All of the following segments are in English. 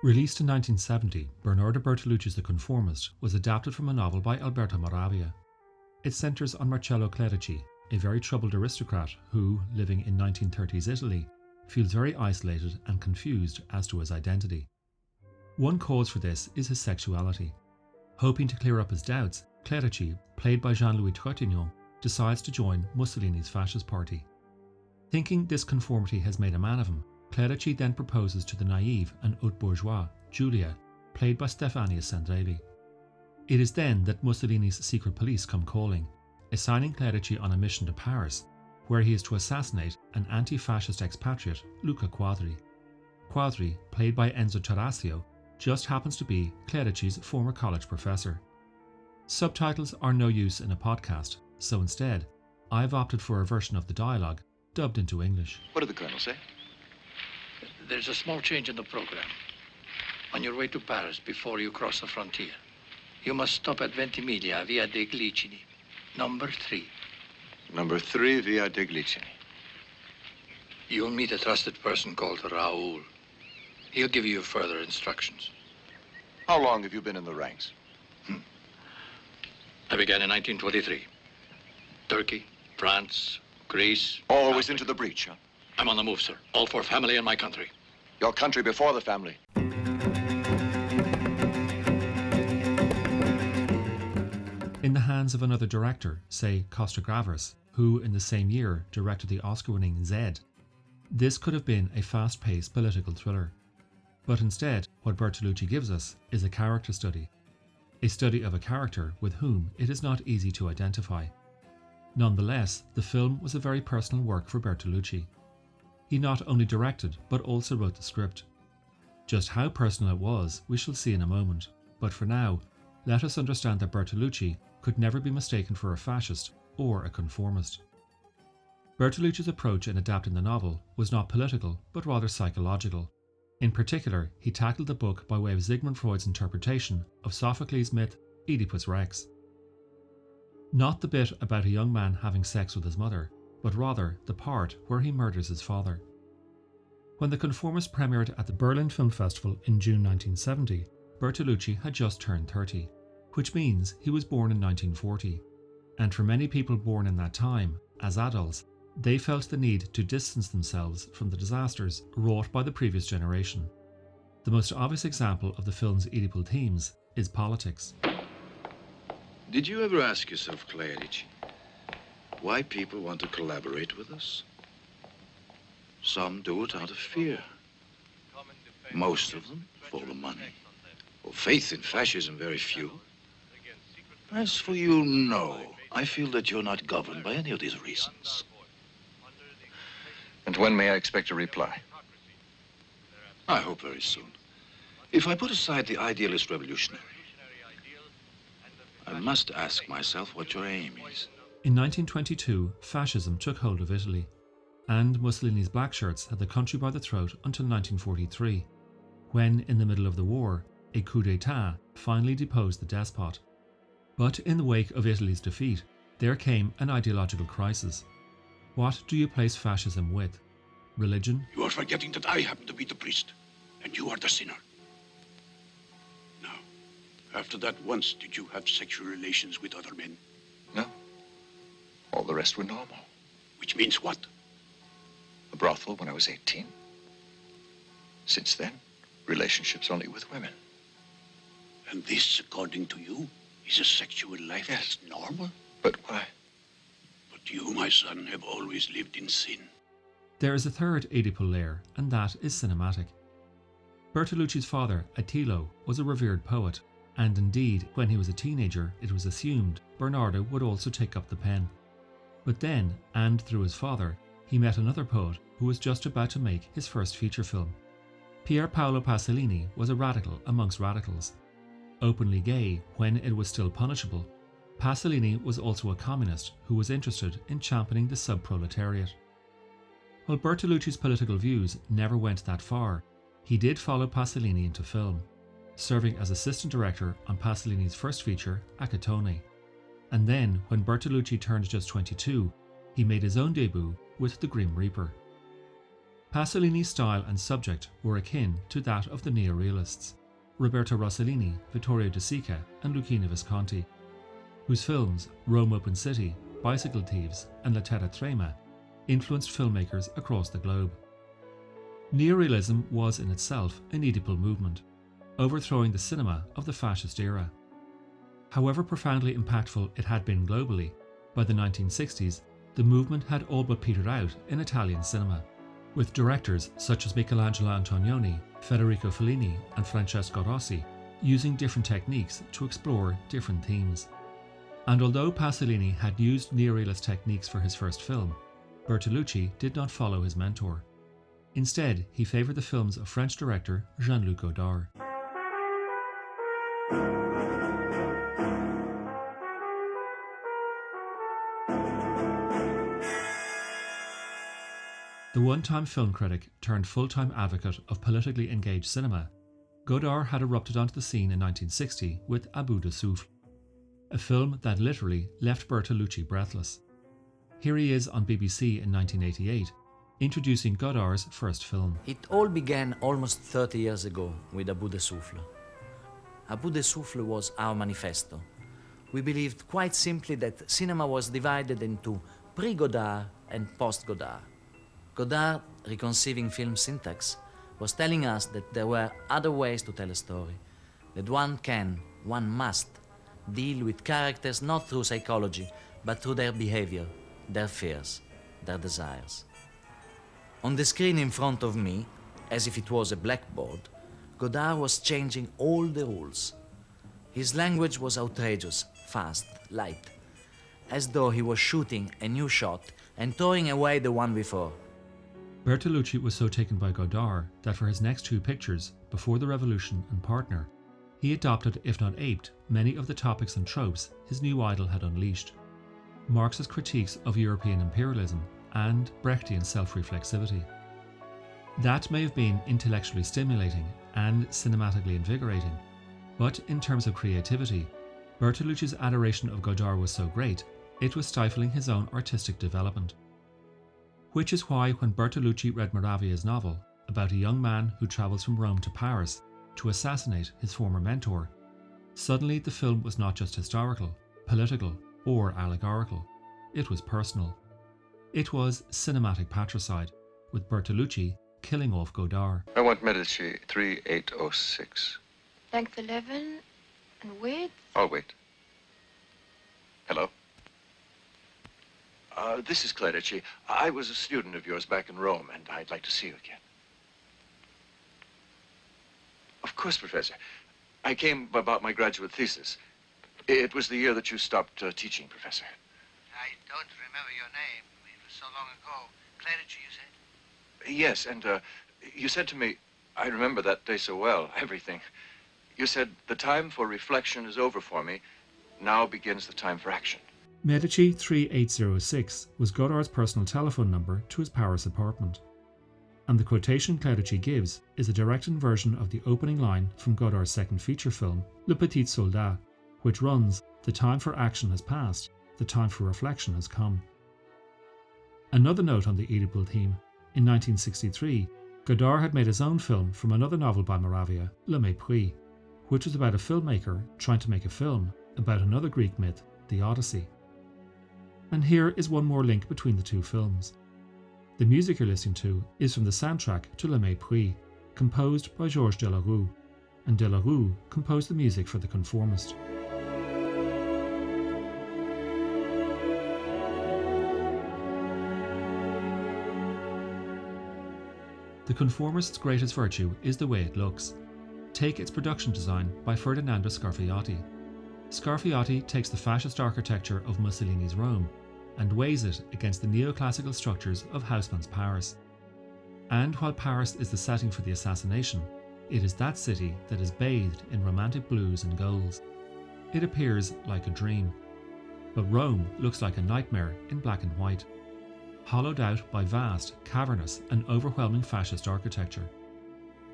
Released in 1970, Bernardo Bertolucci's The Conformist was adapted from a novel by Alberto Moravia. It centres on Marcello Clerici, a very troubled aristocrat who, living in 1930s Italy, feels very isolated and confused as to his identity. One cause for this is his sexuality. Hoping to clear up his doubts, Clerici, played by Jean Louis Trintignant, decides to join Mussolini's fascist party. Thinking this conformity has made a man of him, Clerici then proposes to the naive and haute bourgeois, Julia, played by Stefania Sandrelli. It is then that Mussolini's secret police come calling, assigning Clerici on a mission to Paris, where he is to assassinate an anti fascist expatriate, Luca Quadri. Quadri, played by Enzo Tarascio, just happens to be Clerici's former college professor. Subtitles are no use in a podcast, so instead, I've opted for a version of the dialogue dubbed into English. What did the colonel say? There's a small change in the program. On your way to Paris, before you cross the frontier, you must stop at Ventimiglia, Via de Glicini, number three. Number three, Via de Glicini. You'll meet a trusted person called Raoul. He'll give you further instructions. How long have you been in the ranks? Hmm. I began in 1923. Turkey, France, Greece. Always into the breach, huh? I'm on the move, sir. All for family and my country. Your country before the family. In the hands of another director, say Costa Gavras, who in the same year directed the Oscar winning Zed, this could have been a fast paced political thriller. But instead, what Bertolucci gives us is a character study. A study of a character with whom it is not easy to identify. Nonetheless, the film was a very personal work for Bertolucci. He not only directed, but also wrote the script. Just how personal it was, we shall see in a moment, but for now, let us understand that Bertolucci could never be mistaken for a fascist or a conformist. Bertolucci's approach in adapting the novel was not political, but rather psychological. In particular, he tackled the book by way of Sigmund Freud's interpretation of Sophocles' myth Oedipus Rex. Not the bit about a young man having sex with his mother, but rather the part where he murders his father. When The Conformist premiered at the Berlin Film Festival in June 1970, Bertolucci had just turned 30, which means he was born in 1940. And for many people born in that time, as adults, they felt the need to distance themselves from the disasters wrought by the previous generation. The most obvious example of the film's Oedipal themes is politics. Did you ever ask yourself, Clerici, why people want to collaborate with us? Some do it out of fear. Most of them for the money. For faith in fascism, very few. As for you, no. I feel that you're not governed by any of these reasons. And when may I expect a reply? I hope very soon. If I put aside the idealist revolutionary, I must ask myself what your aim is. In 1922, fascism took hold of Italy, and Mussolini's black shirts had the country by the throat until 1943, when, in the middle of the war, a coup d'etat finally deposed the despot. But in the wake of Italy's defeat, there came an ideological crisis. What do you place fascism with? Religion? You are forgetting that I happen to be the priest, and you are the sinner. Now, after that once, did you have sexual relations with other men? No. All the rest were normal. Which means what? A brothel when I was 18. Since then, relationships only with women. And this, according to you, is a sexual life Yes. that's normal? But why? But you, my son, have always lived in sin. There is a third Oedipal layer, and that is cinematic. Bertolucci's father, Attilio, was a revered poet, and indeed, when he was a teenager, it was assumed Bernardo would also take up the pen. But then, and through his father, he met another poet who was just about to make his first feature film. Pier Paolo Pasolini was a radical amongst radicals. Openly gay when it was still punishable, Pasolini was also a communist who was interested in championing the subproletariat. While Bertolucci's political views never went that far, he did follow Pasolini into film, serving as assistant director on Pasolini's first feature, Accattone. And then, when Bertolucci turned just 22, he made his own debut with The Grim Reaper. Pasolini's style and subject were akin to that of the neorealists, Roberto Rossellini, Vittorio De Sica, and Luchino Visconti, whose films Rome Open City, Bicycle Thieves, and La Terra Trema influenced filmmakers across the globe. Neorealism was in itself an Oedipal movement, overthrowing the cinema of the fascist era. However profoundly impactful it had been globally, by the 1960s the movement had all but petered out in Italian cinema, with directors such as Michelangelo Antonioni, Federico Fellini, and Francesco Rosi using different techniques to explore different themes. And although Pasolini had used neorealist techniques for his first film, Bertolucci did not follow his mentor. Instead, he favoured the films of French director Jean Luc Godard. The one time film critic turned full time advocate of politically engaged cinema, Godard had erupted onto the scene in 1960 with A Bout de Souffle, a film that literally left Bertolucci breathless. Here he is on BBC in 1988, introducing Godard's first film. It all began almost 30 years ago with A Bout de Souffle. A Bout de Souffle was our manifesto. We believed quite simply that cinema was divided into pre Godard and post Godard. Godard, reconceiving film syntax, was telling us that there were other ways to tell a story, that one can, one must, deal with characters not through psychology, but through their behavior, their fears, their desires. On the screen in front of me, as if it was a blackboard, Godard was changing all the rules. His language was outrageous, fast, light, as though he was shooting a new shot and throwing away the one before. Bertolucci was so taken by Godard that for his next two pictures, Before the Revolution and Partner, he adopted, if not aped, many of the topics and tropes his new idol had unleashed. Marxist critiques of European imperialism and Brechtian self reflexivity. That may have been intellectually stimulating and cinematically invigorating, but in terms of creativity, Bertolucci's adoration of Godard was so great, it was stifling his own artistic development which is why when Bertolucci read Moravia's novel about a young man who travels from Rome to Paris to assassinate his former mentor, suddenly the film was not just historical, political, or allegorical, it was personal. It was cinematic patricide, with Bertolucci killing off Godard. I want Medici 3806. Length 11 and width? I'll wait. Hello? Uh, this is Clerici. I was a student of yours back in Rome, and I'd like to see you again. Of course, Professor. I came about my graduate thesis. It was the year that you stopped uh, teaching, Professor. I don't remember your name. It was so long ago. Clerici, you said? Yes, and uh, you said to me, I remember that day so well, everything. You said, the time for reflection is over for me. Now begins the time for action. Medici 3806 was Godard's personal telephone number to his Paris apartment. And the quotation Clerici gives is a direct inversion of the opening line from Godard's second feature film, Le Petit Soldat, which runs The time for action has passed, the time for reflection has come. Another note on the Oedipal theme in 1963, Godard had made his own film from another novel by Moravia, Le Mépris, which was about a filmmaker trying to make a film about another Greek myth, the Odyssey and here is one more link between the two films. The music you're listening to is from the soundtrack to Le Mépris, composed by Georges Delerue, and Delerue composed the music for The Conformist. The Conformist's greatest virtue is the way it looks. Take its production design by Ferdinando Scarfiotti, Scarfiotti takes the fascist architecture of Mussolini's Rome and weighs it against the neoclassical structures of Haussmann's Paris. And while Paris is the setting for the assassination, it is that city that is bathed in romantic blues and golds. It appears like a dream. But Rome looks like a nightmare in black and white, hollowed out by vast, cavernous, and overwhelming fascist architecture.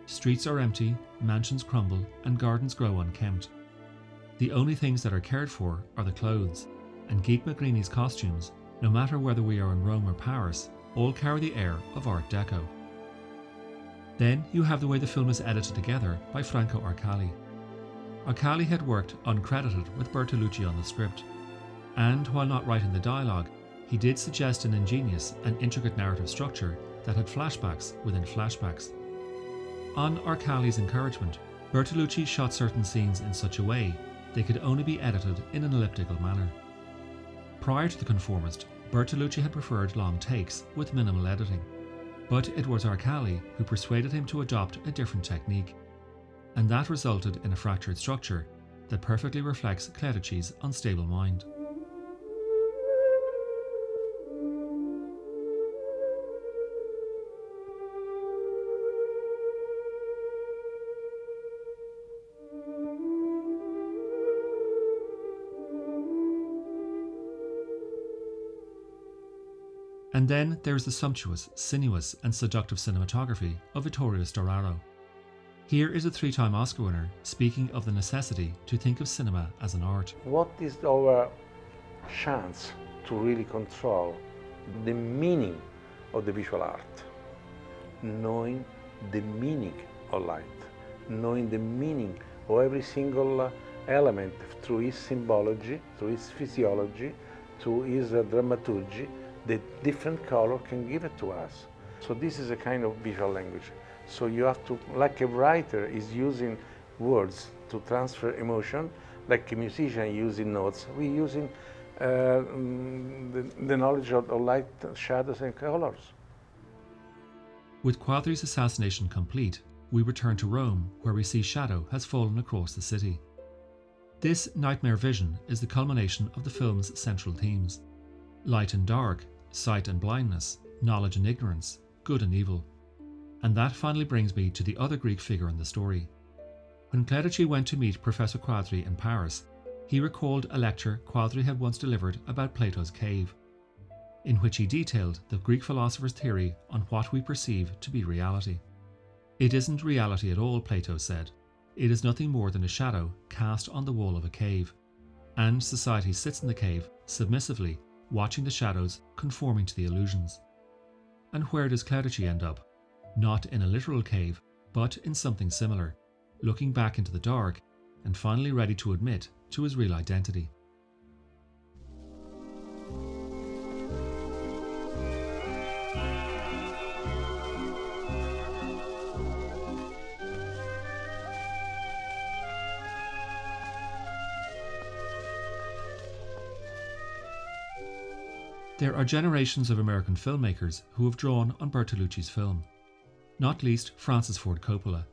Streets are empty, mansions crumble, and gardens grow unkempt. The only things that are cared for are the clothes, and Gitt Magrini's costumes, no matter whether we are in Rome or Paris, all carry the air of Art Deco. Then you have the way the film is edited together by Franco Arcalli. Arcalli had worked uncredited with Bertolucci on the script, and while not writing the dialogue, he did suggest an ingenious and intricate narrative structure that had flashbacks within flashbacks. On Arcalli's encouragement, Bertolucci shot certain scenes in such a way they could only be edited in an elliptical manner. Prior to The Conformist, Bertolucci had preferred long takes with minimal editing, but it was Arcalli who persuaded him to adopt a different technique, and that resulted in a fractured structure that perfectly reflects Clerici's unstable mind. And then there is the sumptuous, sinuous, and seductive cinematography of Vittorio Storaro. Here is a three time Oscar winner speaking of the necessity to think of cinema as an art. What is our chance to really control the meaning of the visual art? Knowing the meaning of light, knowing the meaning of every single element through its symbology, through its physiology, through its dramaturgy the different color can give it to us. So this is a kind of visual language. So you have to, like a writer is using words to transfer emotion, like a musician using notes, we're using uh, mm, the, the, knowledge of, of light, shadows, and colors. With Quadri's assassination complete, we return to Rome, where we see shadow has fallen across the city. This nightmare vision is the culmination of the film's central themes light and dark, sight and blindness, knowledge and ignorance, good and evil. And that finally brings me to the other Greek figure in the story. When Clerici went to meet Professor Quadri in Paris, he recalled a lecture Quadri had once delivered about Plato's cave, in which he detailed the Greek philosopher's theory on what we perceive to be reality. It isn't reality at all, Plato said. It is nothing more than a shadow cast on the wall of a cave. And society sits in the cave, submissively, watching the shadows, conforming to the illusions. And where does Clerici end up? Not in a literal cave, but in something similar, looking back into the dark and finally ready to admit to his real identity. There are generations of American filmmakers who have drawn on Bertolucci's film, not least Francis Ford Coppola.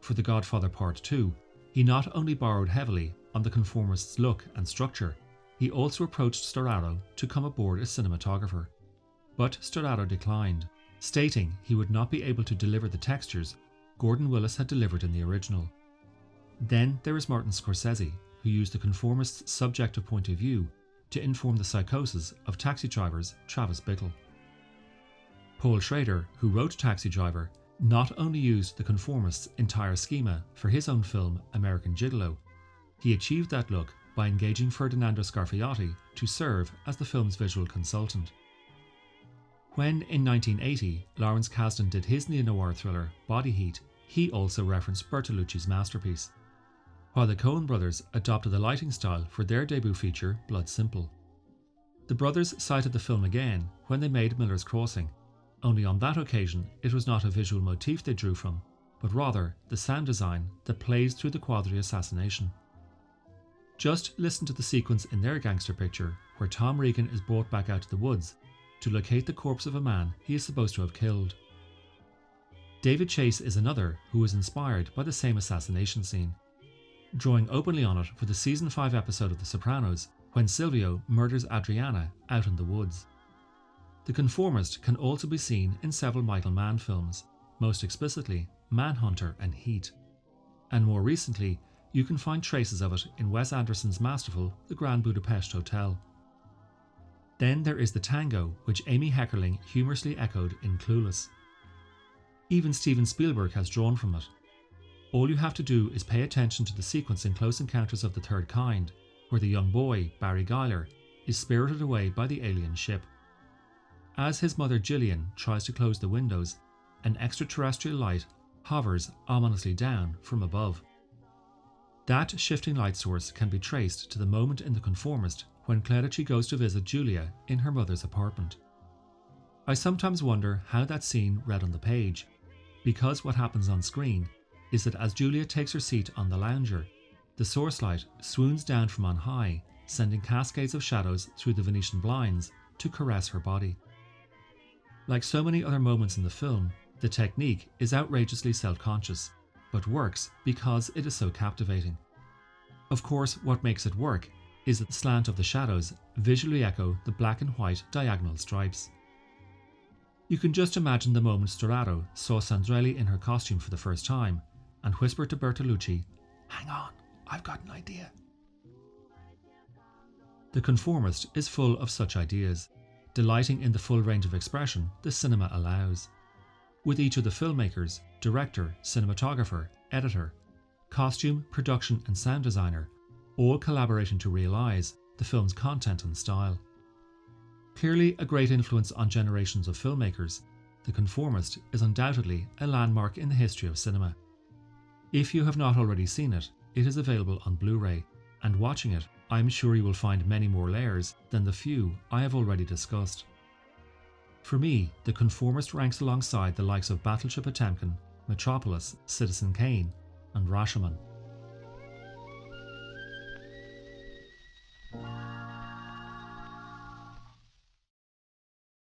For The Godfather Part 2, he not only borrowed heavily on the conformist's look and structure, he also approached Storaro to come aboard as cinematographer. But Storaro declined, stating he would not be able to deliver the textures Gordon Willis had delivered in the original. Then there is Martin Scorsese, who used the conformist's subjective point of view to inform the psychosis of Taxi Driver's Travis Bickle. Paul Schrader, who wrote Taxi Driver, not only used the conformist's entire schema for his own film American Gigolo, he achieved that look by engaging Ferdinando Scarfiotti to serve as the film's visual consultant. When in 1980 Lawrence Kasdan did his neo noir thriller Body Heat, he also referenced Bertolucci's masterpiece while the Coen brothers adopted the lighting style for their debut feature, Blood Simple. The brothers cited the film again when they made Miller's Crossing, only on that occasion it was not a visual motif they drew from, but rather the sound design that plays through the Quadri assassination. Just listen to the sequence in their gangster picture where Tom Reagan is brought back out to the woods to locate the corpse of a man he is supposed to have killed. David Chase is another who was inspired by the same assassination scene drawing openly on it for the season 5 episode of The Sopranos when Silvio murders Adriana out in the woods. The Conformist can also be seen in several Michael Mann films, most explicitly Manhunter and Heat. And more recently, you can find traces of it in Wes Anderson's masterful The Grand Budapest Hotel. Then there is the tango, which Amy Heckerling humorously echoed in Clueless. Even Steven Spielberg has drawn from it, all you have to do is pay attention to the sequence in Close Encounters of the Third Kind, where the young boy, Barry Guiler, is spirited away by the alien ship. As his mother Jillian tries to close the windows, an extraterrestrial light hovers ominously down from above. That shifting light source can be traced to the moment in The Conformist when Clerici goes to visit Julia in her mother's apartment. I sometimes wonder how that scene read on the page, because what happens on screen is that as Julia takes her seat on the lounger, the source light swoons down from on high, sending cascades of shadows through the Venetian blinds to caress her body. Like so many other moments in the film, the technique is outrageously self conscious, but works because it is so captivating. Of course, what makes it work is that the slant of the shadows visually echo the black and white diagonal stripes. You can just imagine the moment Storaro saw Sandrelli in her costume for the first time and whispered to Bertolucci, Hang on, I've got an idea. The Conformist is full of such ideas, delighting in the full range of expression the cinema allows. With each of the filmmakers, director, cinematographer, editor, costume, production, and sound designer all collaborating to realise the film's content and style. Clearly a great influence on generations of filmmakers, The Conformist is undoubtedly a landmark in the history of cinema. If you have not already seen it, it is available on Blu ray, and watching it, I am sure you will find many more layers than the few I have already discussed. For me, The Conformist ranks alongside the likes of Battleship Potemkin, Metropolis, Citizen Kane, and Rashomon.